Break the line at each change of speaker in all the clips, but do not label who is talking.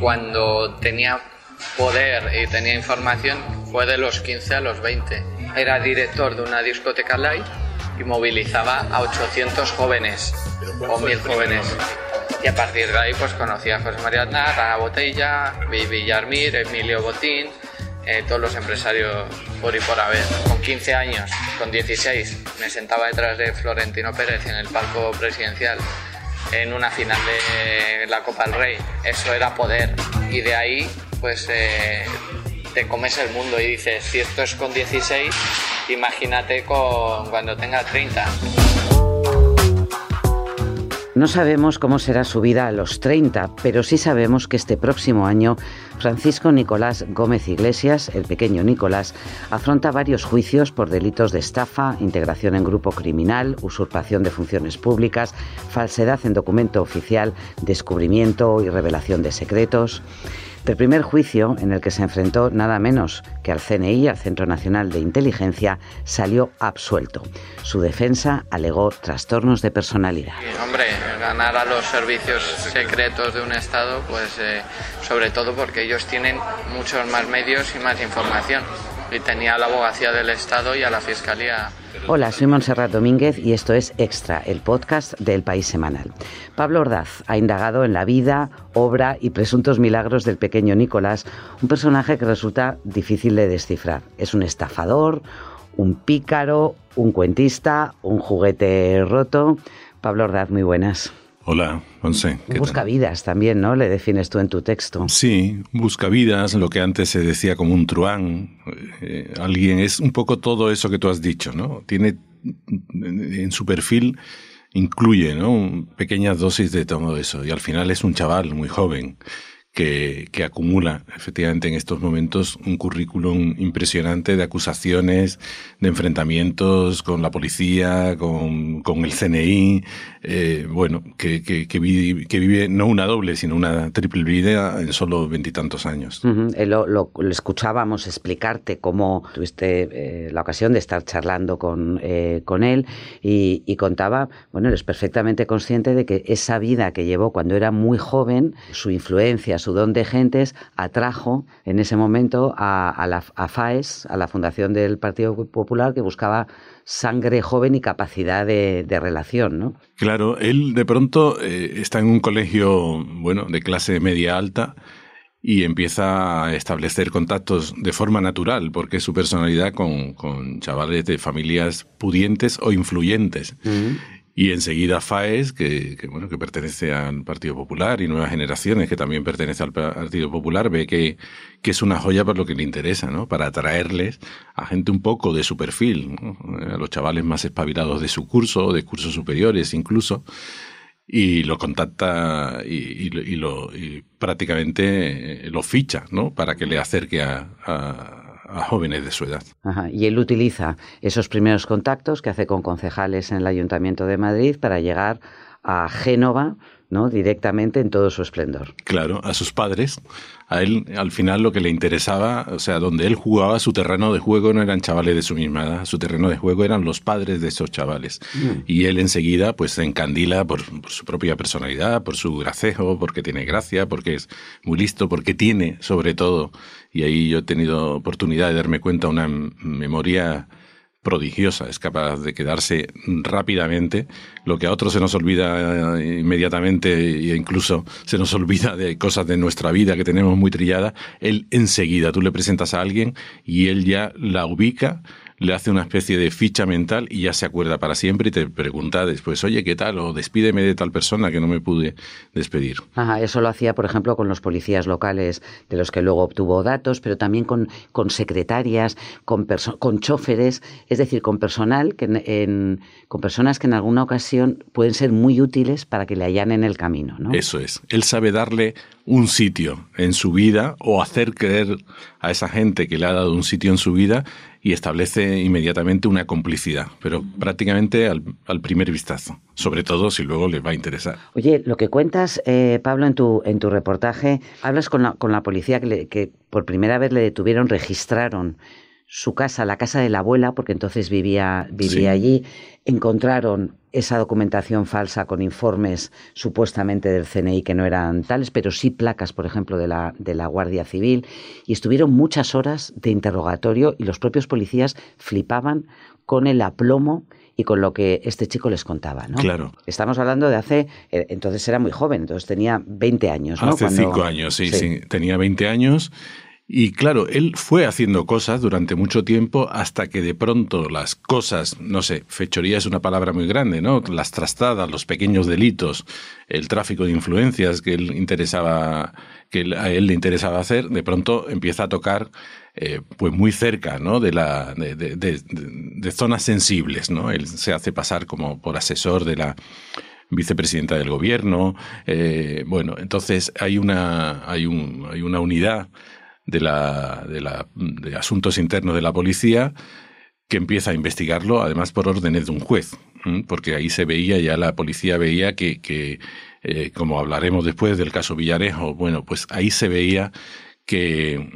cuando tenía poder y tenía información fue de los 15 a los 20. Era director de una discoteca light y movilizaba a 800 jóvenes o 1000 jóvenes. Y a partir de ahí pues conocí a José María Aznar, Ana Botella, Villarmir, Emilio Botín, eh, todos los empresarios por y por haber. Con 15 años, con 16, me sentaba detrás de Florentino Pérez en el palco presidencial en una final de la Copa del Rey. Eso era poder. Y de ahí, pues eh, te comes el mundo y dices, si esto es con 16, imagínate con cuando tenga 30.
No sabemos cómo será su vida a los 30, pero sí sabemos que este próximo año Francisco Nicolás Gómez Iglesias, el pequeño Nicolás, afronta varios juicios por delitos de estafa, integración en grupo criminal, usurpación de funciones públicas, falsedad en documento oficial, descubrimiento y revelación de secretos. Del primer juicio, en el que se enfrentó nada menos que al CNI, al Centro Nacional de Inteligencia, salió absuelto. Su defensa alegó trastornos de personalidad.
hombre, ganar a los servicios secretos de un Estado, pues eh, sobre todo porque ellos tienen muchos más medios y más información. Y tenía a la abogacía del Estado y a la Fiscalía
Hola, soy Montserrat Domínguez y esto es Extra, el podcast del País Semanal. Pablo Ordaz ha indagado en la vida, obra y presuntos milagros del pequeño Nicolás, un personaje que resulta difícil de descifrar. Es un estafador, un pícaro, un cuentista, un juguete roto. Pablo Ordaz, muy buenas.
Hola, José.
Busca vidas también, ¿no? Le defines tú en tu texto.
Sí, busca vidas, lo que antes se decía como un truán. Eh, alguien es un poco todo eso que tú has dicho, ¿no? Tiene en su perfil incluye, ¿no? Pequeñas dosis de todo eso y al final es un chaval muy joven que, acumula efectivamente en estos momentos un currículum impresionante de acusaciones, de enfrentamientos con la policía, con, el CNI, eh, bueno, que, que, vive, no una doble, sino una triple vida en solo veintitantos años.
Eh, lo, escuchábamos explicarte cómo tuviste eh, la ocasión de estar charlando con, con él y, y contaba, bueno, eres perfectamente consciente de que esa vida que llevó cuando era muy joven, su influencia, su su don de gentes atrajo en ese momento a, la, FAES, a la Fundación del Partido Popular, que buscaba sangre joven y capacidad de, relación, ¿no?
Claro, él de pronto eh, está en un colegio, bueno, de clase media alta y empieza a establecer contactos de forma natural, porque es su personalidad con, chavales de familias pudientes o influyentes. Y enseguida FAES, que, bueno, que pertenece al Partido Popular, y Nuevas Generaciones, que también pertenece al Partido Popular, ve que, que es una joya para lo que le interesa, ¿no? Para atraerles a gente un poco de su perfil, a los chavales más espabilados de su curso, de cursos superiores incluso, y lo contacta y, lo, y prácticamente lo ficha, ¿no? Para que le acerque a a jóvenes de su edad.
Y él utiliza esos primeros contactos que hace con concejales en el Ayuntamiento de Madrid para llegar a Génova, ¿no? directamente en todo su esplendor.
Claro, a sus padres. A él, al final, lo que le interesaba, o sea, donde él jugaba, su terreno de juego no eran chavales de su misma edad, su terreno de juego eran los padres de esos chavales. Mm. Y él enseguida, pues, se encandila por, por, su propia personalidad, por su gracejo, porque tiene gracia, porque es muy listo, porque tiene, sobre todo, y ahí yo he tenido oportunidad de darme cuenta, una memoria prodigiosa, es capaz de quedarse rápidamente, lo que a otros se nos olvida eh, inmediatamente e incluso se nos olvida de cosas de nuestra vida que tenemos muy trillada, él enseguida, tú le presentas a alguien y él ya la ubica, le hace una especie de ficha mental y ya se acuerda para siempre y te pregunta después, oye, ¿qué tal? O despídeme de tal persona que no me pude despedir.
Ajá, eso lo hacía, por ejemplo, con los policías locales de los que luego obtuvo datos, pero también con, con secretarias, con, con choferes, es decir, con personal, que en, con personas que en alguna ocasión pueden ser muy útiles para que le allanen el camino. ¿no?
Eso es. Él sabe darle un sitio en su vida o hacer creer a esa gente que le ha dado un sitio en su vida y establece inmediatamente una complicidad, pero prácticamente al, primer vistazo, sobre todo si luego les va a interesar.
Oye, lo que cuentas, eh, Pablo, en tu, en tu reportaje, hablas con la, con la policía que, que por primera vez le detuvieron, registraron su casa, la casa de la abuela, porque entonces vivía, vivía allí, encontraron esa documentación falsa con informes supuestamente del CNI que no eran tales, pero sí placas, por ejemplo, de la, de la Guardia Civil, y estuvieron muchas horas de interrogatorio y los propios policías flipaban con el aplomo y con lo que este chico les contaba, ¿no?
Claro.
Estamos hablando de hace, eh, entonces era muy joven, entonces tenía 20 años, ¿no?
Hace cinco años, sí, sí, tenía 20 años y claro, él fue haciendo cosas durante mucho tiempo hasta que de pronto las cosas, no sé, fechoría es una palabra muy grande, ¿no? Las trastadas, los pequeños delitos, el tráfico de influencias que él interesaba, que a él le interesaba hacer, de pronto empieza a tocar eh, pues muy cerca, ¿no? De la de, de, de, zonas sensibles, ¿no? Él se hace pasar como por asesor de la vicepresidenta del gobierno, eh, bueno, entonces hay una hay un hay una unidad de, la, de, asuntos internos de la policía que empieza a investigarlo, además por órdenes de un juez, porque ahí se veía, ya la policía veía que, que eh, como hablaremos después del caso Villarejo, bueno, pues ahí se veía que,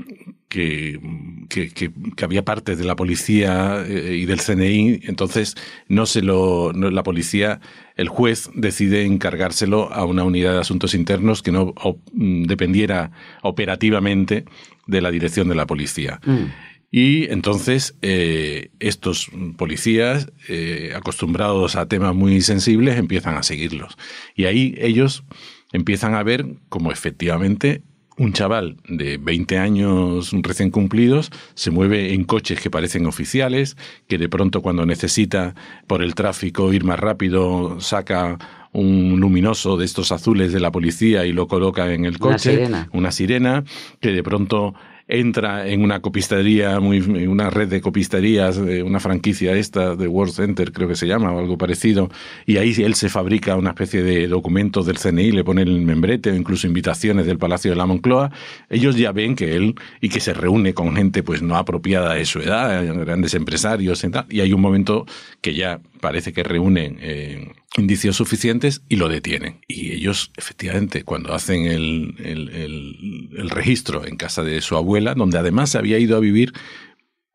que, que, había partes de la policía eh, y del CNI, entonces no se lo, no, la policía, el juez decide encargárselo a una unidad de asuntos internos que no mm, dependiera operativamente de la dirección de la policía. Mm. Y entonces eh, estos policías, eh, acostumbrados a temas muy sensibles, empiezan a seguirlos. Y ahí ellos empiezan a ver cómo efectivamente un chaval de 20 años recién cumplidos se mueve en coches que parecen oficiales, que de pronto cuando necesita por el tráfico ir más rápido saca un luminoso de estos azules de la policía y lo coloca en el coche,
una sirena,
una sirena que de pronto entra en una copistería, muy, una red de copisterías, una franquicia esta de World Center, creo que se llama, o algo parecido, y ahí él se fabrica una especie de documentos del CNI, le pone el membrete o incluso invitaciones del Palacio de la Moncloa, ellos ya ven que él, y que se reúne con gente pues no apropiada de su edad, grandes empresarios y tal, y hay un momento que ya parece que reúnen eh, indicios suficientes y lo detienen. Y ellos, efectivamente, cuando hacen el, el, registro en casa de su abuela, donde además había ido a vivir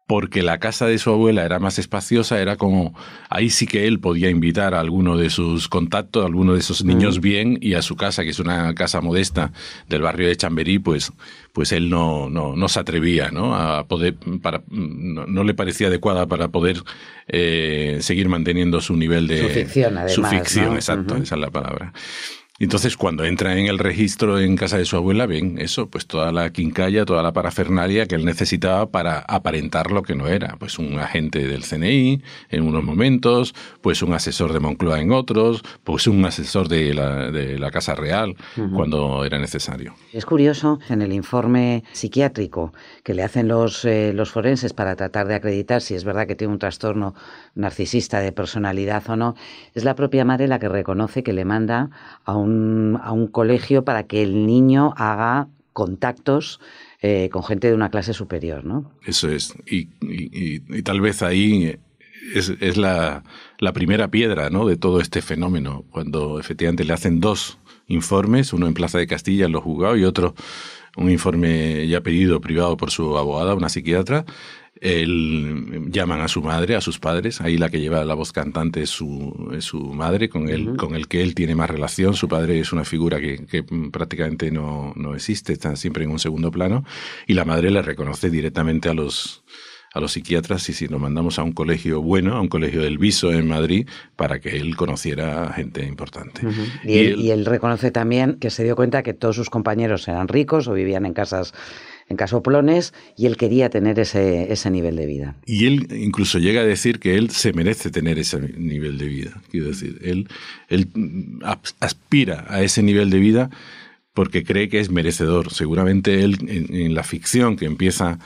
porque la casa de su abuela era más espaciosa, era como, ahí sí que él podía invitar a alguno de sus contactos, a alguno de esos niños bien, y a su casa, que es una casa modesta del barrio de Chamberí, pues, pues él no, no, no se atrevía, ¿no? A poder, para, no, le parecía adecuada para poder eh, seguir manteniendo su nivel de...
Su ficción, además.
Su ficción, exacto, esa es la palabra. Entonces, cuando entra en el registro en casa de su abuela, ven eso, pues toda la quincalla, toda la parafernalia que él necesitaba para aparentar lo que no era. Pues un agente del CNI en unos momentos, pues un asesor de Moncloa en otros, pues un asesor de la, de la Casa Real cuando era necesario.
Es curioso, en el informe psiquiátrico que le hacen los, eh, los forenses para tratar de acreditar si es verdad que tiene un trastorno narcisista de personalidad o no, es la propia madre la que reconoce que le manda a un a un colegio para que el niño haga contactos eh, con gente de una clase superior, ¿no?
Eso es. Y, tal vez ahí es, la, primera piedra ¿no? de todo este fenómeno, cuando efectivamente le hacen dos informes, uno en Plaza de Castilla en los juzgados y otro un informe ya pedido privado por su abogada, una psiquiatra, él, llaman a su madre, a sus padres, ahí la que lleva la voz cantante es su, es su madre, con el, con el que él tiene más relación. Su padre es una figura que, que prácticamente no, no, existe, está siempre en un segundo plano, y la madre le reconoce directamente a los, a los psiquiatras y si lo mandamos a un colegio bueno, a un colegio del Viso en Madrid, para que él conociera a gente importante.
y, él, y él reconoce también que se dio cuenta que todos sus compañeros eran ricos o vivían en casas en Casoplones y él quería tener ese, ese nivel de vida.
Y él incluso llega a decir que él se merece tener ese nivel de vida. Quiero decir, él, él aspira a ese nivel de vida porque cree que es merecedor. Seguramente él en la ficción que empieza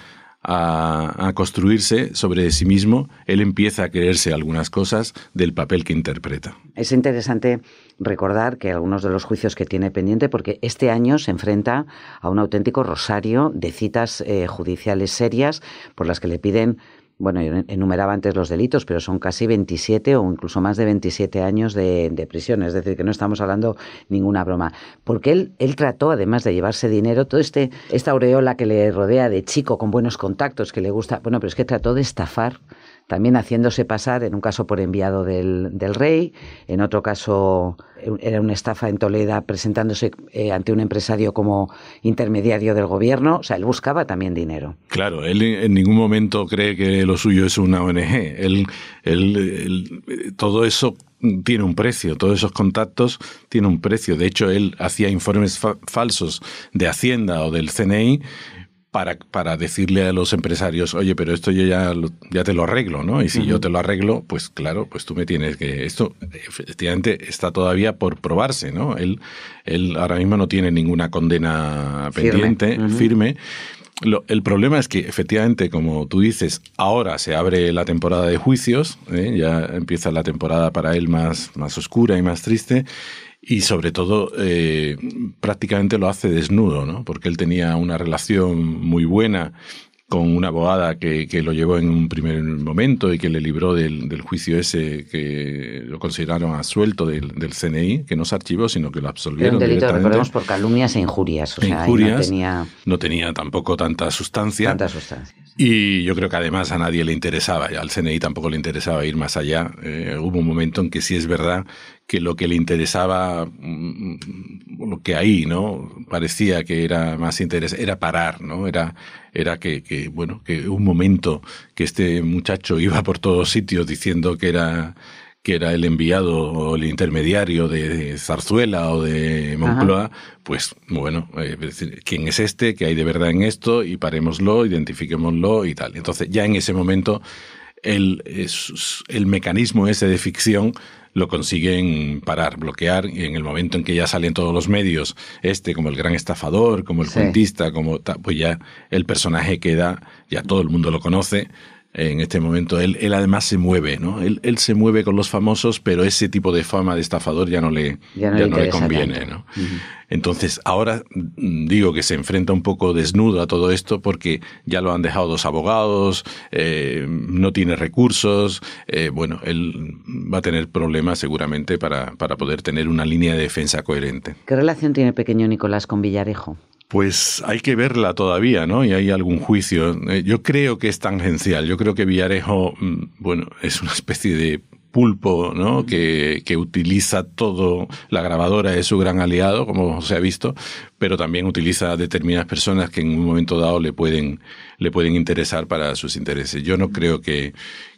a, construirse sobre sí mismo, él empieza a creerse algunas cosas del papel que interpreta.
Es interesante recordar que algunos de los juicios que tiene pendiente, porque este año se enfrenta a un auténtico rosario de citas eh, judiciales serias por las que le piden bueno, yo enumeraba antes los delitos, pero son casi 27 o incluso más de 27 años de, prisión, es decir, que no estamos hablando ninguna broma. Porque él, él trató, además de llevarse dinero, todo este, esta aureola que le rodea de chico con buenos contactos, que le gusta, bueno, pero es que trató de estafar también haciéndose pasar, en un caso por enviado del, rey, en otro caso era una estafa en Toledo presentándose eh, ante un empresario como intermediario del gobierno. O sea, él buscaba también dinero.
Claro, él en ningún momento cree que lo suyo es una ONG. Él, él, todo eso tiene un precio, todos esos contactos tienen un precio. De hecho, él hacía informes falsos de Hacienda o del CNI para, para decirle a los empresarios, oye, pero esto yo ya, ya te lo arreglo, ¿no? Y si yo te lo arreglo, pues claro, pues tú me tienes que... Esto efectivamente está todavía por probarse, ¿no? Él, él ahora mismo no tiene ninguna condena pendiente, firme. el problema es que efectivamente, como tú dices, ahora se abre la temporada de juicios, ¿eh? ya empieza la temporada para él más, más oscura y más triste, y sobre todo eh, prácticamente lo hace desnudo, ¿no? Porque él tenía una relación muy buena con una abogada que, que, lo llevó en un primer momento y que le libró del, del juicio ese que lo consideraron absuelto del, del, CNI, que no se archivó, sino que lo absolvieron.
Era un delito, recordemos, por calumnias e injurias. O sea, injurias, no tenía...
no tenía tampoco tanta sustancia.
Tanta sustancia.
Y yo creo que además a nadie le interesaba, al CNI tampoco le interesaba ir más allá. Eh, hubo un momento en que sí es verdad que lo que le interesaba, mm, lo que ahí, ¿no? Parecía que era más interés, era parar, ¿no? Era, era que, que, bueno, que un momento que este muchacho iba por todos sitios diciendo que era, que era el enviado o el intermediario de Zarzuela o de Moncloa, pues bueno, eh, ¿quién es este? ¿Qué hay de verdad en esto? Y parémoslo, identifiquémoslo y tal. Entonces ya en ese momento el, el mecanismo ese de ficción lo consiguen parar, bloquear, y en el momento en que ya salen todos los medios, este como el gran estafador, como el cuentista, como pues ya el personaje queda, ya todo el mundo lo conoce, en este momento. Él, él además se mueve, ¿no? Él, él, se mueve con los famosos, pero ese tipo de fama de estafador ya no le, ya no, le, conviene, ¿no? Entonces, ahora mm, digo que se enfrenta un poco desnudo a todo esto porque ya lo han dejado dos abogados, eh, no tiene recursos, eh, bueno, él va a tener problemas seguramente para, para poder tener una línea de defensa coherente.
¿Qué relación tiene pequeño Nicolás con Villarejo?
Pues hay que verla todavía, ¿no? Y hay algún juicio. Eh, yo creo que es tangencial. Yo creo que Villarejo, mm, bueno, es una especie de pulpo, ¿no? Que, que, utiliza todo, la grabadora es su gran aliado, como se ha visto, pero también utiliza a determinadas personas que en un momento dado le pueden, le pueden interesar para sus intereses. Yo no creo que,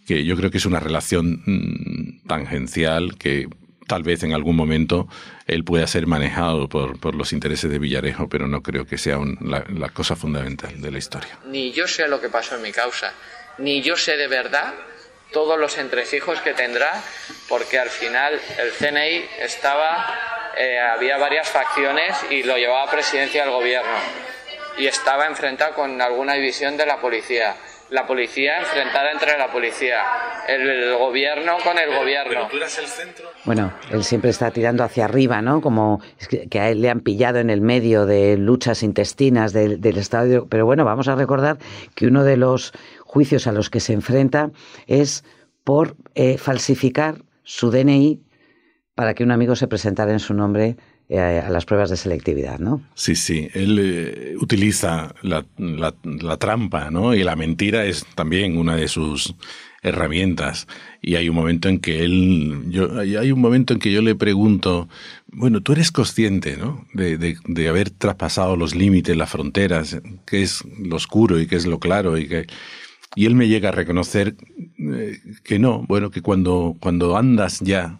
que yo creo que es una relación mm, tangencial que tal vez en algún momento él pueda ser manejado por, por los intereses de Villarejo, pero no creo que sea la, la cosa fundamental de la historia.
Ni yo sé lo que pasó en mi causa, ni yo sé de verdad todos los entresijos que tendrá, porque al final el CNI estaba, eh, había varias facciones y lo llevaba a presidencia del gobierno y estaba enfrentado con alguna división de la policía. La policía enfrentada entre la policía, el, gobierno con el gobierno.
tú eras el centro.
Bueno, él siempre está tirando hacia arriba, ¿no? Como que, a él le han pillado en el medio de luchas intestinas del, del Estado. Pero bueno, vamos a recordar que uno de los juicios a los que se enfrenta es por eh, falsificar su DNI para que un amigo se presentara en su nombre a las pruebas de selectividad, ¿no?
Sí, sí. Él eh, utiliza la, la, trampa, ¿no? Y la mentira es también una de sus herramientas. Y hay un momento en que él, yo, hay un momento en que yo le pregunto, bueno, tú eres consciente, ¿no? De, de, de haber traspasado los límites, las fronteras, qué es lo oscuro y qué es lo claro y que y él me llega a reconocer eh, que no, bueno, que cuando, cuando andas ya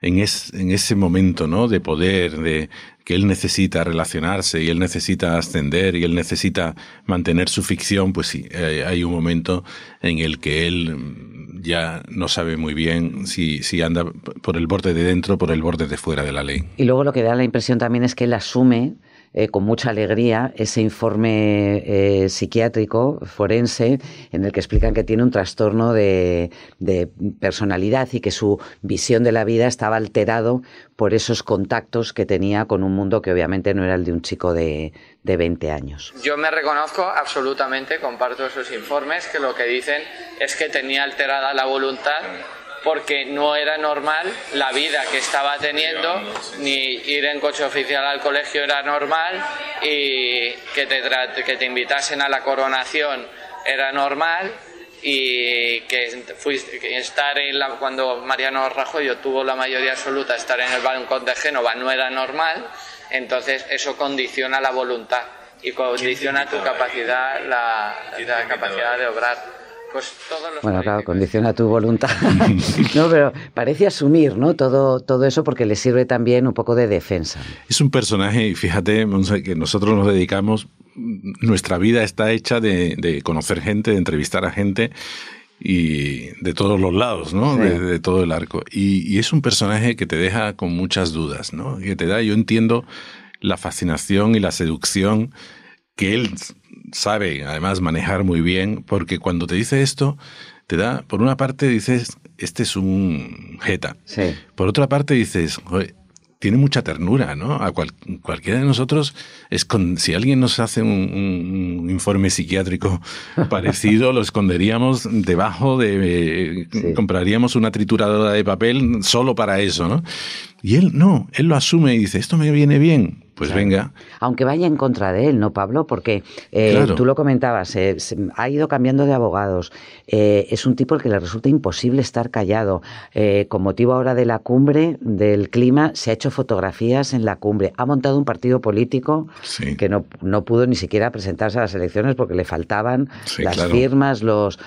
en, en ese momento, ¿no? De poder, de que él necesita relacionarse y él necesita ascender y él necesita mantener su ficción, pues sí, hay un momento en el que él mm, ya no sabe muy bien si, si anda por el borde de dentro o por el borde de fuera de la ley.
Y luego lo que da la impresión también es que él asume eh, con mucha alegría ese informe eh, psiquiátrico forense en el que explican que tiene un trastorno de, personalidad y que su visión de la vida estaba alterado por esos contactos que tenía con un mundo que obviamente no era el de un chico de, de 20 años.
Yo me reconozco absolutamente, comparto esos informes, que lo que dicen es que tenía alterada la voluntad porque no era normal la vida que estaba teniendo, ni ir en coche oficial al colegio era normal y que te, que te invitasen a la coronación era normal y que, fuiste, estar en la, cuando Mariano Rajoy tuvo la mayoría absoluta, estar en el balcón de Génova no era normal, entonces eso condiciona la voluntad y condiciona tu capacidad, la, la capacidad de obrar. Pues
bueno, claro, condiciona tu voluntad. no, pero parece asumir, ¿no? Todo, todo eso porque le sirve también un poco de defensa.
Es un personaje, y fíjate, que nosotros nos dedicamos, nuestra vida está hecha de, conocer gente, de entrevistar a gente y de todos los lados, ¿no? De, todo el arco. Y, y, es un personaje que te deja con muchas dudas, ¿no? Que te da, yo entiendo la fascinación y la seducción que él sabe además manejar muy bien, porque cuando te dice esto, te da, por una parte dices, este es un jeta.
Sí.
Por otra parte dices, tiene mucha ternura, ¿no? A cualquiera de nosotros, es con, si alguien nos hace un, informe psiquiátrico parecido, lo esconderíamos debajo de... Compraríamos una trituradora de papel solo para eso, ¿no? Y él no, él lo asume y dice, esto me viene bien, pues venga.
Aunque vaya en contra de él, ¿no, Pablo? Porque eh, tú lo comentabas, eh, ha ido cambiando de abogados. Eh, es un tipo al que le resulta imposible estar callado. con motivo ahora de la cumbre del clima, se ha hecho fotografías en la cumbre. Ha montado un partido político que no, no, pudo ni siquiera presentarse a las elecciones porque le faltaban las firmas, los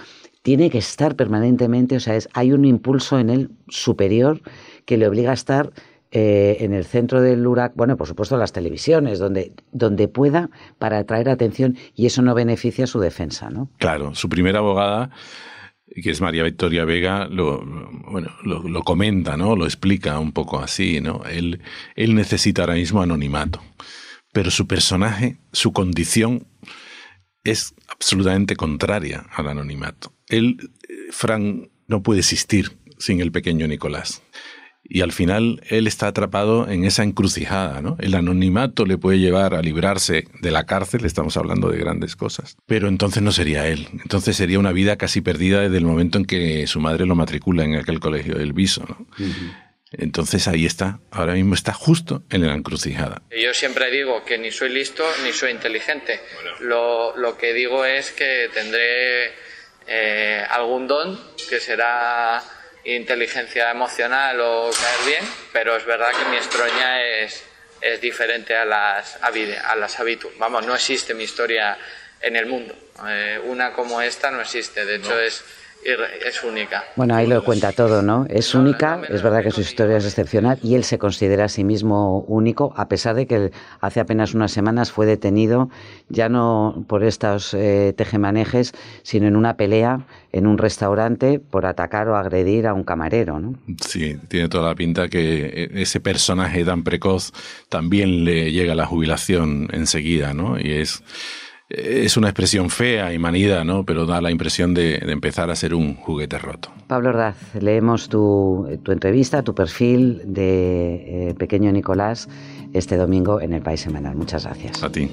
tiene que estar permanentemente, o sea, es, hay un impulso en él superior que le obliga a estar eh, en el centro del huracán, bueno, por supuesto las televisiones, donde, donde pueda para atraer atención y eso no beneficia su defensa, ¿no?
Claro, su primera abogada que es María Victoria Vega, lo, bueno, lo, comenta, ¿no? Lo explica un poco así, ¿no? Él, él necesita ahora mismo anonimato, pero su personaje, su condición es absolutamente contraria al anonimato. Él, eh, Fran, no puede existir sin el pequeño Nicolás y al final él está atrapado en esa encrucijada, ¿no? El anonimato le puede llevar a librarse de la cárcel, estamos hablando de grandes cosas, pero entonces no sería él, entonces sería una vida casi perdida desde el momento en que su madre lo matricula en aquel colegio del Viso, ¿no? Entonces ahí está, ahora mismo está justo en la encrucijada.
Yo siempre digo que ni soy listo ni soy inteligente. Lo, lo que digo es que tendré eh, algún don que será inteligencia emocional o caer bien, pero es verdad que mi estroña es, es diferente a las, a las habituales. Vamos, no existe mi historia en el mundo. Eh, una como esta no existe, de hecho es es única.
Bueno, ahí lo cuenta todo, ¿no? Es única, es verdad que su historia es excepcional y él se considera a sí mismo único, a pesar de que hace apenas unas semanas fue detenido, ya no por estos eh, tejemanejes, sino en una pelea en un restaurante por atacar o agredir a un camarero, ¿no?
Sí, tiene toda la pinta que ese personaje tan precoz también le llega a la jubilación enseguida, ¿no? Y es es una expresión fea y manida, ¿no? Pero da la impresión de, empezar a ser un juguete roto.
Pablo Ordaz, leemos tu, entrevista, tu perfil de eh, Pequeño Nicolás este domingo en el País Semanal. Muchas gracias.
A ti.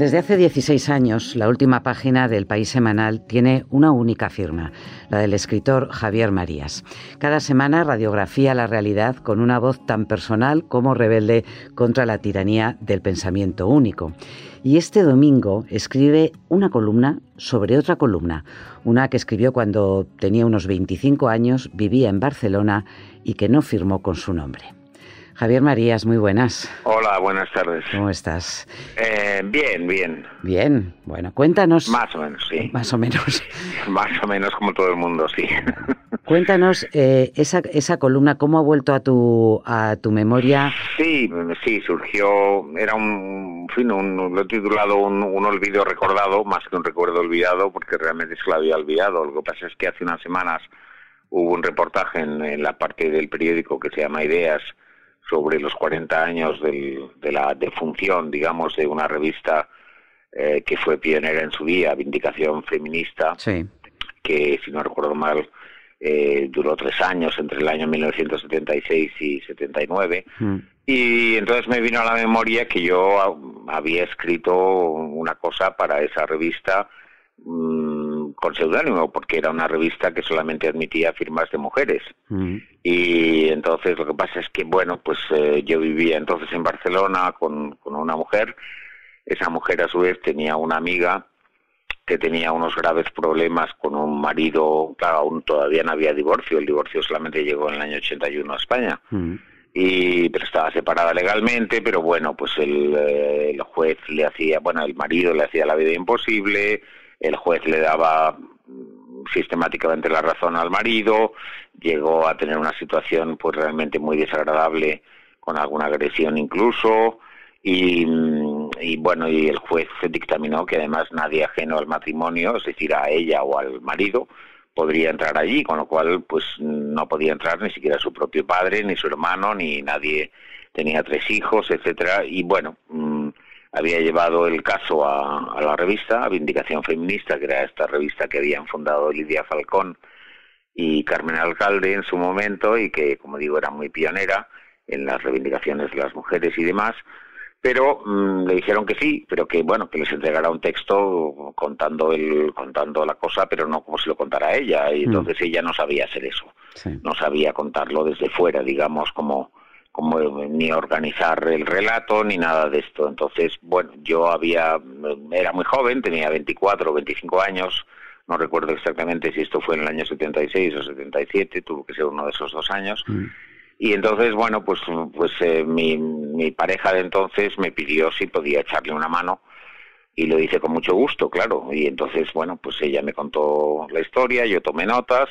Desde hace 16 años, la última página del País Semanal tiene una única firma, la del escritor Javier Marías. Cada semana radiografía la realidad con una voz tan personal como rebelde contra la tiranía del pensamiento único. Y este domingo escribe una columna sobre otra columna, una que escribió cuando tenía unos 25 años, vivía en Barcelona y que no firmó con su nombre. Javier Marías, muy buenas.
Hola, buenas tardes.
¿Cómo estás?
Eh, bien, bien.
Bien, bueno, cuéntanos.
Más o menos, sí.
Más o menos.
Más o menos como todo el mundo, sí.
Cuéntanos eh, esa, esa columna, ¿cómo ha vuelto a tu, a tu memoria?
Sí, sí, surgió, era un, fin, un, lo he titulado un, un, olvido recordado, más que un recuerdo olvidado, porque realmente se lo había olvidado. Lo que pasa es que hace unas semanas hubo un reportaje en la parte del periódico que se llama Ideas, sobre los 40 años de la defunción, digamos, de una revista eh, que fue pionera en su día, Vindicación Feminista, que, si no recuerdo mal, eh, duró tres años, entre el año 1976 y 79. Mm. Y entonces me vino a la memoria que yo había escrito una cosa para esa revista mm, con seudónimo, porque era una revista que solamente admitía firmas de mujeres. Mm. Y entonces lo que pasa es que, bueno, pues eh, yo vivía entonces en Barcelona con, con una mujer esa mujer a su vez tenía una amiga que tenía unos graves problemas con un marido, claro, aún todavía no había divorcio, el divorcio solamente llegó en el año 81 a España. Mm. Y, pero estaba separada legalmente, pero bueno, pues el, eh, el juez le hacía, bueno, el marido le hacía la vida imposible, el juez le daba mm, sistemáticamente la razón al marido, llegó a tener una situación pues realmente muy desagradable con alguna agresión incluso, y, bueno, y el juez dictaminó que además nadie ajeno al matrimonio, es decir, a ella o al marido, podría entrar allí, con lo cual pues no podía entrar ni siquiera su propio padre, ni su hermano, ni nadie. Tenía tres hijos, etcétera, y bueno, mm, había llevado el caso a, a, la revista, a Vindicación Feminista, que era esta revista que habían fundado Lidia Falcón y Carmen Alcalde en su momento, y que, como digo, era muy pionera en las reivindicaciones de las mujeres y demás, pero mm, le dijeron que sí, pero que bueno, que les entregara un texto contando el contando la cosa, pero no como si lo contara ella, y mm. entonces ella no sabía hacer eso. No sabía contarlo desde fuera, digamos, como como ni organizar el relato ni nada de esto. Entonces, bueno, yo había era muy joven, tenía 24 o 25 años, no recuerdo exactamente si esto fue en el año 76 o 77, tuvo que ser uno de esos dos años. Mm. Y entonces, bueno, pues, pues eh, mi, mi pareja de entonces me pidió si podía echarle una mano y lo hice con mucho gusto, claro. Y entonces, bueno, pues ella me contó la historia, yo tomé notas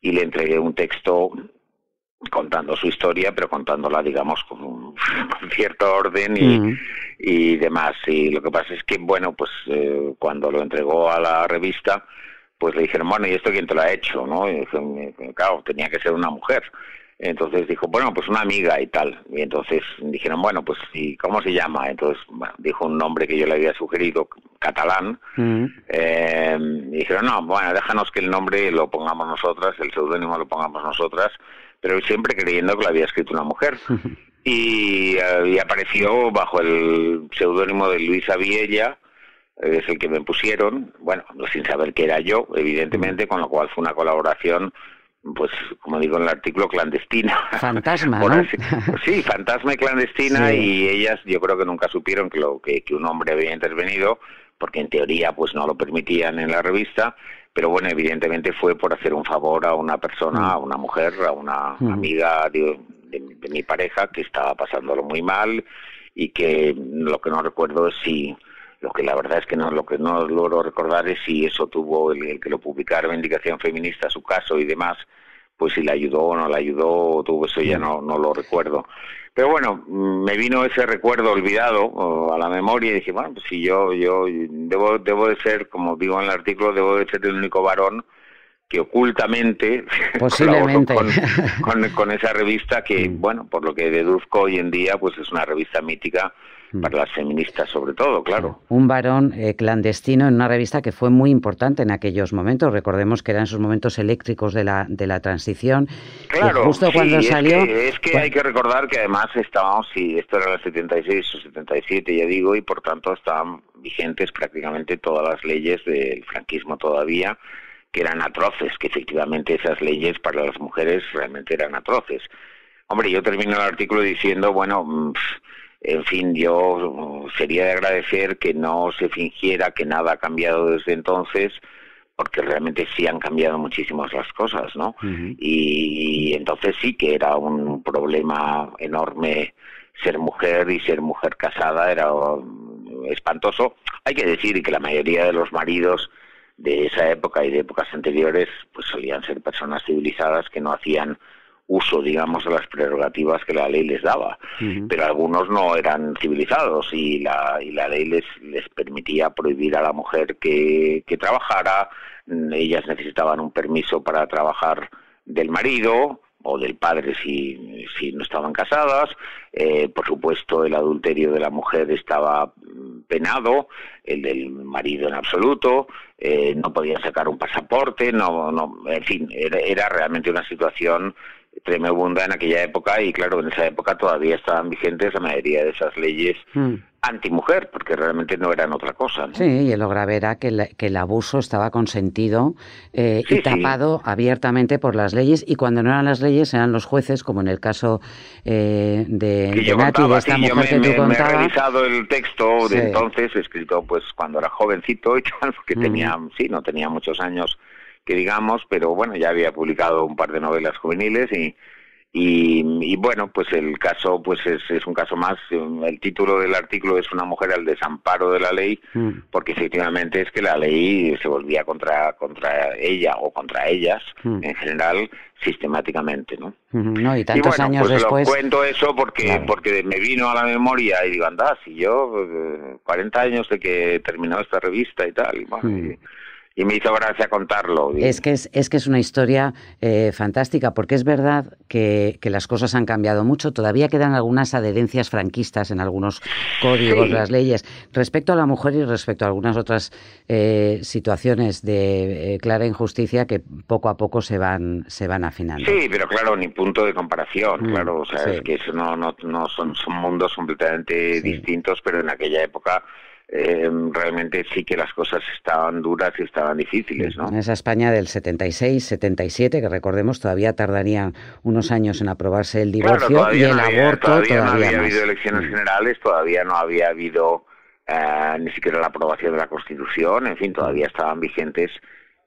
y le entregué un texto contando su historia, pero contándola, digamos, con, cierto orden y, mm. y, demás. Y lo que pasa es que, bueno, pues eh, cuando lo entregó a la revista, pues le dijeron, bueno, ¿y esto quién te lo ha hecho? ¿no? Y dije, claro, tenía que ser una mujer. Entonces dijo, bueno, pues una amiga y tal. Y entonces dijeron, bueno, pues ¿y cómo se llama? Entonces bueno, dijo un nombre que yo le había sugerido, catalán. Eh, y dijeron, no, bueno, déjanos que el nombre lo pongamos nosotras, el seudónimo lo pongamos nosotras, pero siempre creyendo que lo había escrito una mujer. y, eh, y, apareció bajo el seudónimo de Luisa Viella, es el que me pusieron, bueno, sin saber que era yo, evidentemente, con lo cual fue una colaboración pues como digo en el artículo, clandestina.
Fantasma, ¿no?
sí, fantasma y clandestina y ellas yo creo que nunca supieron que, lo, que, que un hombre había intervenido, porque en teoría pues no lo permitían en la revista, pero bueno, evidentemente fue por hacer un favor a una persona, mm. a una mujer, a una mm. amiga de, de, mi pareja que estaba pasándolo muy mal y que lo que no recuerdo es si lo que la verdad es que no lo que no logro recordar es si eso tuvo el, que lo publicara Indicación Feminista, su caso y demás, pues si le ayudó o no le ayudó, tuvo eso ya no, no lo recuerdo. Pero bueno, me vino ese recuerdo olvidado a la memoria y dije, bueno, pues si yo, yo debo, debo de ser, como digo en el artículo, debo de ser el único varón que ocultamente
Posiblemente.
Con, con, con, esa revista que, mm. bueno, por lo que deduzco hoy en día, pues es una revista mítica Mm. Para las feministas sobre todo, claro.
Un varón eh, clandestino en una revista que fue muy importante en aquellos momentos. Recordemos que eran esos momentos eléctricos de la, de la transición.
Claro, justo cuando salió... es que hay que recordar que además estábamos, sí, esto era el 76 o 77, ya digo, y por tanto estaban vigentes prácticamente todas las leyes del franquismo todavía que eran atroces, que efectivamente esas leyes para las mujeres realmente eran atroces. Hombre, yo termino el artículo diciendo, bueno, mm, en fin, yo sería de agradecer que no se fingiera que nada ha cambiado desde entonces, porque realmente sí han cambiado muchísimas las cosas, ¿no? y, entonces sí que era un problema enorme ser mujer y ser mujer casada era espantoso. Hay que decir que la mayoría de los maridos de esa época y de épocas anteriores pues solían ser personas civilizadas que no hacían uso, digamos, de las prerrogativas que la ley les daba. Pero algunos no eran civilizados y la, y la ley les, les permitía prohibir a la mujer que, que trabajara, ellas necesitaban un permiso para trabajar del marido o del padre si, si no estaban casadas, eh, por supuesto el adulterio de la mujer estaba penado, el del marido en absoluto, eh, no podían sacar un pasaporte, no, no, en fin, era realmente una situación tremenda en aquella época y claro, en esa época todavía estaban vigentes la mayoría de esas leyes mm. antimujer, porque realmente no eran otra cosa.
Sí, y lo grave era que, el abuso estaba consentido eh, y tapado abiertamente por las leyes y cuando no eran las leyes eran los jueces, como en el caso eh, de, de Nati, de esta mujer
me,
que tú
me, he revisado el texto de entonces, escrito pues cuando era jovencito y tal, que mm. tenía, sí, no tenía muchos años que digamos, pero bueno, ya había publicado un par de novelas juveniles y, y, bueno, pues el caso pues es, es, un caso más. El título del artículo es Una mujer al desamparo de la ley, mm. porque efectivamente es que la ley se volvía contra, contra ella o contra ellas mm. en general sistemáticamente, ¿no?
No, y tantos
bueno,
años
pues
después.
Lo cuento eso porque, porque me vino a la memoria y digo, anda, si yo, 40 eh, años de que terminó esta revista y tal, y, bueno, mm y me hizo gracia contarlo.
Es que es, es que es una historia eh, fantástica, porque es verdad que, que, las cosas han cambiado mucho. Todavía quedan algunas adherencias franquistas en algunos códigos, las leyes. Respecto a la mujer y respecto a algunas otras eh, situaciones de eh, clara injusticia que poco a poco se van, se van afinando.
Sí, pero claro, ni punto de comparación, mm, claro. O sea, es que eso no, no, no son, son mundos completamente distintos, pero en aquella época eh, realmente sí que las cosas estaban duras y estaban difíciles. ¿no?
En esa España del 76, 77, que recordemos todavía tardarían unos años en aprobarse el divorcio y el aborto.
Todavía, no había habido elecciones mm. generales, todavía no había habido eh, ni siquiera la aprobación de la Constitución, en fin, todavía mm. estaban vigentes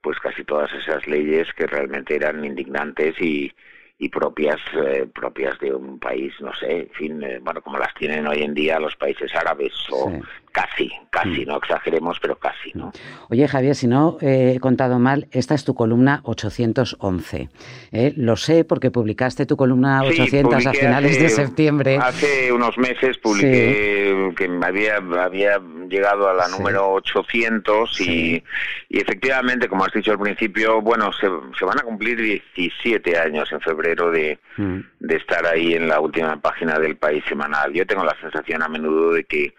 pues casi todas esas leyes que realmente eran indignantes y, y propias eh, propias de un país, no sé, en fin, eh, bueno, como las tienen hoy en día los países árabes o casi, casi, mm. no exageremos, pero casi, ¿no?
Oye, Javier, si no he contado mal, esta es tu columna 811. ¿eh? Lo sé porque publicaste tu columna 800 a finales de septiembre.
Hace unos meses publiqué que había había llegado a la número 800 y, y, efectivamente, como has dicho al principio, bueno, se, se van a cumplir 17 años en febrero Mm. de, estar ahí en la última página del país semanal. Yo tengo la sensación a menudo de que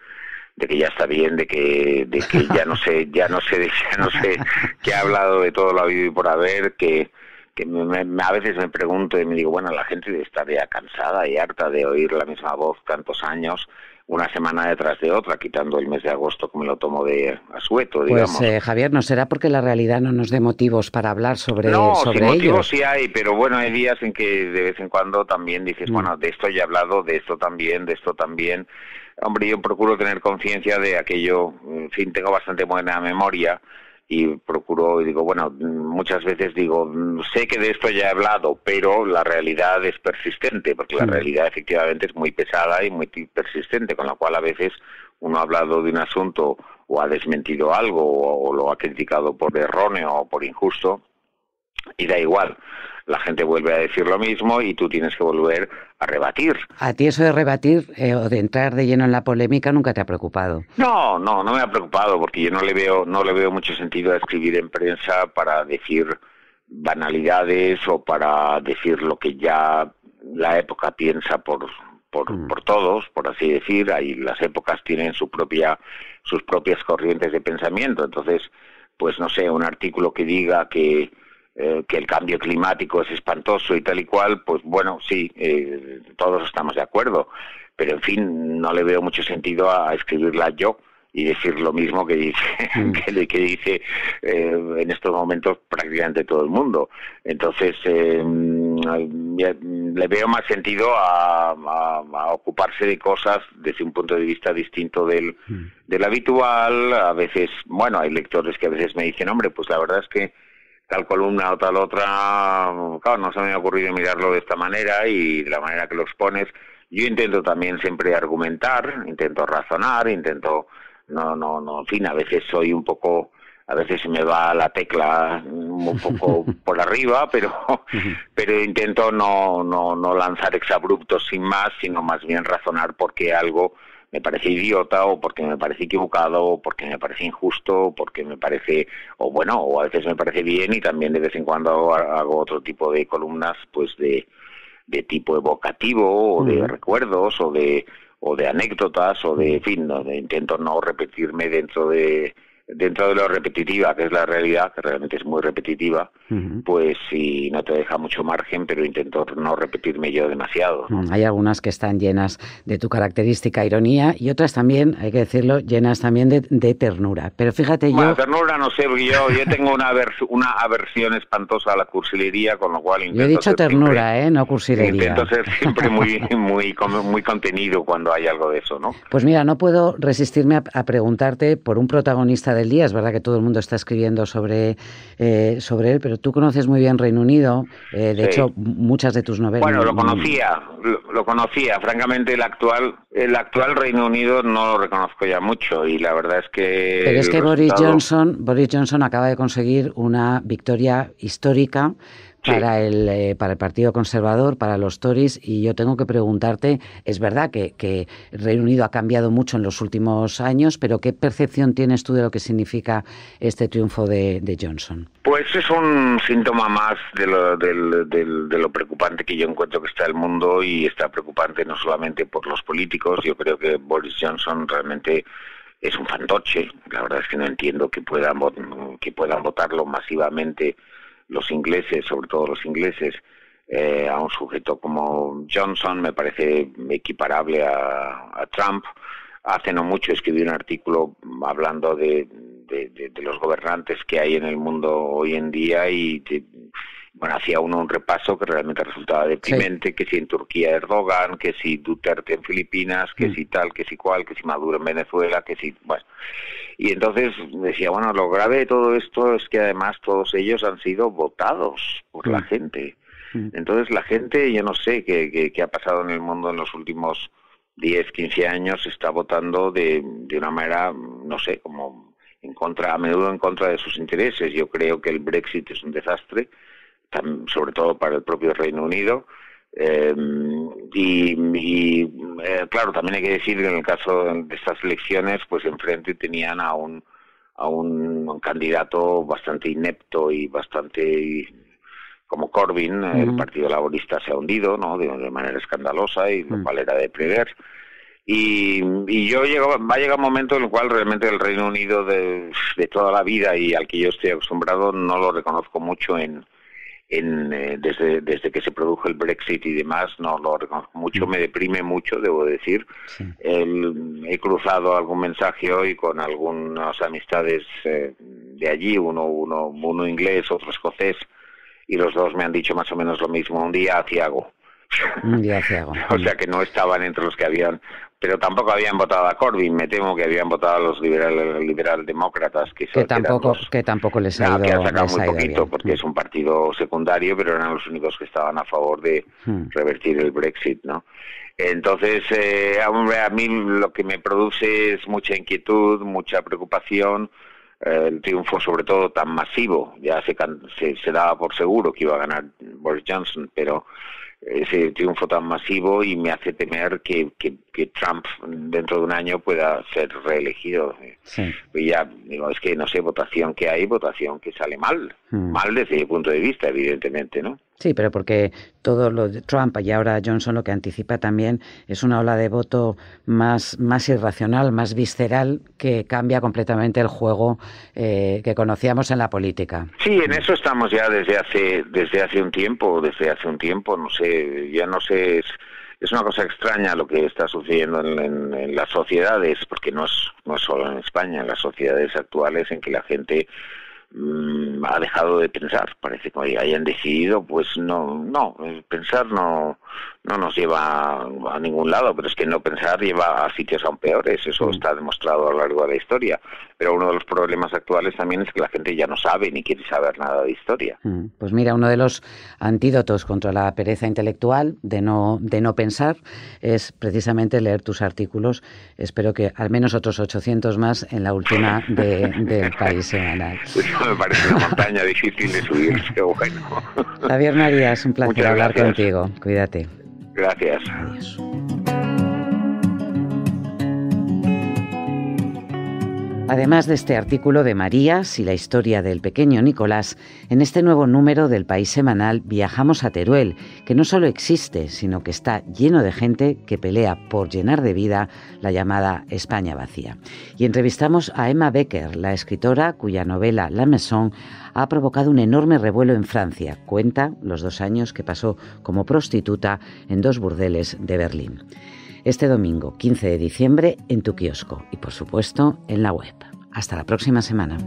de que ya está bien, de que, de que ya no sé, ya no sé, ya no sé, que ha hablado de todo lo habido y por haber, que, que a veces me pregunto y me digo, bueno, la gente estar ya cansada y harta de oír la misma voz tantos años una semana detrás de otra, quitando el mes de agosto como lo tomo de asueto, pues, digamos.
Pues Javier, ¿no será porque la realidad no nos dé motivos para hablar sobre, no, sobre
sí, motivos sí hay, pero bueno, hay días en que de vez en cuando también dices, mm. bueno, de esto ya he hablado, de esto también, de esto también. Hombre, yo procuro tener conciencia de aquello, en fin, tengo bastante buena memoria y procuro, y digo, bueno, muchas veces digo, sé que de esto ya he hablado, pero la realidad es persistente, porque la realidad efectivamente es muy pesada y muy persistente, con la cual a veces uno ha hablado de un asunto o ha desmentido algo o lo ha criticado por erróneo o por injusto, y da igual la gente vuelve a decir lo mismo y tú tienes que volver a rebatir.
¿A ti eso de rebatir eh, o de entrar de lleno en la polémica nunca te ha preocupado?
No, no, no me ha preocupado porque yo no le veo, no le veo mucho sentido a escribir en prensa para decir banalidades o para decir lo que ya la época piensa por, por, mm. por todos, por así decir. Ahí las épocas tienen su propia, sus propias corrientes de pensamiento. Entonces, pues no sé, un artículo que diga que eh, que el cambio climático es espantoso y tal y cual, pues bueno, sí, eh, todos estamos de acuerdo, pero en fin, no le veo mucho sentido a, escribirla yo y decir lo mismo que dice mm. que, dice eh, en estos momentos prácticamente todo el mundo entonces le veo más sentido a, a, ocuparse de cosas desde un punto de vista distinto del, mm. del habitual a veces bueno hay lectores que a veces me dicen hombre pues la verdad es que tal columna o tal otra, claro, no se me ha ocurrido mirarlo de esta manera y de la manera que lo expones. Yo intento también siempre argumentar, intento razonar, intento, no, no, no, en fin, a veces soy un poco, a veces se me va la tecla un poco por arriba, pero, pero intento no, no, no lanzar exabruptos sin más, sino más bien razonar por qué algo me parece idiota o porque me parece equivocado o porque me parece injusto o porque me parece o bueno o a veces me parece bien y también de vez en cuando hago, otro tipo de columnas pues de, de tipo evocativo o de recuerdos o de o de anécdotas o de en fin intento no repetirme dentro de dentro de lo repetitiva, que es la realidad, que realmente es muy repetitiva, pues sí, no te deja mucho margen, pero intento no repetirme yo demasiado.
Mm, hay algunas que están llenas de tu característica ironía y otras también, hay que decirlo, llenas también de, ternura. Pero fíjate
bueno,
yo...
ternura no sé, porque yo, yo tengo una, una aversión espantosa a la cursilería, con lo cual intento Yo
he dicho ternura, ¿eh? No cursilería.
Intento ser siempre muy, muy, muy contenido cuando hay algo de eso, ¿no?
Pues mira, no puedo resistirme a preguntarte por un protagonista del día. Es verdad que todo el mundo está escribiendo sobre, eh, sobre él, pero tú conoces muy bien Reino Unido. Eh, de hecho, muchas de tus novelas.
Bueno, lo conocía, lo, conocía. Francamente, el actual, el actual Reino Unido no lo reconozco ya mucho y la verdad es que.
Pero es que Boris Johnson, Boris Johnson acaba de conseguir una victoria histórica para, el, eh, para el Partido Conservador, para los Tories, y yo tengo que preguntarte, es verdad que, que, Reino Unido ha cambiado mucho en los últimos años, pero ¿qué percepción tienes tú de lo que significa este triunfo de, Johnson?
Pues es un síntoma más de lo, de lo preocupante que yo encuentro que está el mundo y está preocupante no solamente por los políticos, yo creo que Boris Johnson realmente es un fantoche, la verdad es que no entiendo que puedan, que puedan votarlo masivamente los ingleses, sobre todo los ingleses, eh, a un sujeto como Johnson, me parece equiparable a, Trump. Hace no mucho escribí un artículo hablando de, los gobernantes que hay en el mundo hoy en día y bueno, hacía uno un repaso que realmente resultaba deprimente, que si en Turquía Erdogan, que si Duterte en Filipinas, que mm. si tal, que si cual, que si Maduro en Venezuela, que si, bueno. Y entonces decía, bueno, lo grave de todo esto es que además todos ellos han sido votados por la mm. gente. Mm. Entonces la gente, yo no sé qué, qué, ha pasado en el mundo en los últimos 10, 15 años, está votando de, de una manera, no sé, como en contra, a menudo en contra de sus intereses. Yo creo que el Brexit es un desastre sobre todo para el propio Reino Unido. Eh, y, eh, claro, también hay que decir que en el caso de estas elecciones, pues enfrente tenían a un, a un, candidato bastante inepto y bastante como Corbyn, el Partido Laborista se ha hundido, ¿no? De, manera escandalosa y lo cual era de prever. Y, y yo llego, va a llegar un momento en el cual realmente el Reino Unido de, de toda la vida y al que yo estoy acostumbrado no lo reconozco mucho en, eh, desde, desde que se produjo el Brexit y demás, no lo reconozco mucho, mm. me deprime mucho, debo decir. he cruzado algún mensaje hoy con algunas amistades eh, de allí, uno, uno, uno inglés, otro escocés, y los dos me han dicho más o menos lo mismo, un día aciago.
Un día aciago.
o sea que no estaban entre los que habían pero tampoco habían votado a Corbyn, me temo que habían votado a los liberal, liberal demócratas
que, que tampoco que tampoco les ha ido,
que han sacado muy poquito porque es un partido secundario, pero eran los únicos que estaban a favor de hmm. revertir el Brexit, ¿no? Entonces, eh, a mí lo que me produce es mucha inquietud, mucha preocupación, eh, el triunfo sobre todo tan masivo, ya se, se, se daba por seguro que iba a ganar Boris Johnson, pero ese triunfo tan masivo y me hace temer que, que, Trump dentro de un año pueda ser reelegido. Y ya digo, es que no sé, votación que hay, votación que sale mal, hmm. mal desde mi punto de vista, evidentemente, ¿no?
Sí, pero porque todo lo de Trump y ahora Johnson lo que anticipa también es una ola de voto más, más irracional, más visceral, que cambia completamente el juego eh, que conocíamos en la política.
Sí, en eso estamos ya desde hace, desde hace un tiempo, desde hace un tiempo, no sé, ya no sé, es, una cosa extraña lo que está sucediendo en, en las sociedades, porque no es, no es solo en España, en las sociedades actuales en que la gente Mm, ha dejado de pensar. Parece que hayan decidido, pues no, no, pensar no, no nos lleva a ningún lado, pero es que no pensar lleva a sitios aún peores, eso mm. está demostrado a lo largo de la historia. Pero uno de los problemas actuales también es que la gente ya no sabe ni quiere saber nada de historia.
Mm. Pues mira, uno de los antídotos contra la pereza intelectual de no, de no pensar es precisamente leer tus artículos. Espero que al menos otros 800 más en la última de, del País Semanal.
Me parece una montaña difícil de subir, pero bueno.
Javier Marías, un placer hablar contigo. Cuídate.
Gracias.
Además de este artículo de Marías y la historia del pequeño Nicolás, en este nuevo número del País Semanal viajamos a Teruel, que no solo existe, sino que está lleno de gente que pelea por llenar de vida la llamada España vacía. Y entrevistamos a Emma Becker, la escritora cuya novela La Maison ha provocado un enorme revuelo en Francia. Cuenta los dos años que pasó como prostituta en dos burdeles de Berlín este domingo 15 de diciembre en tu kiosco y por supuesto en la web. Hasta la próxima semana.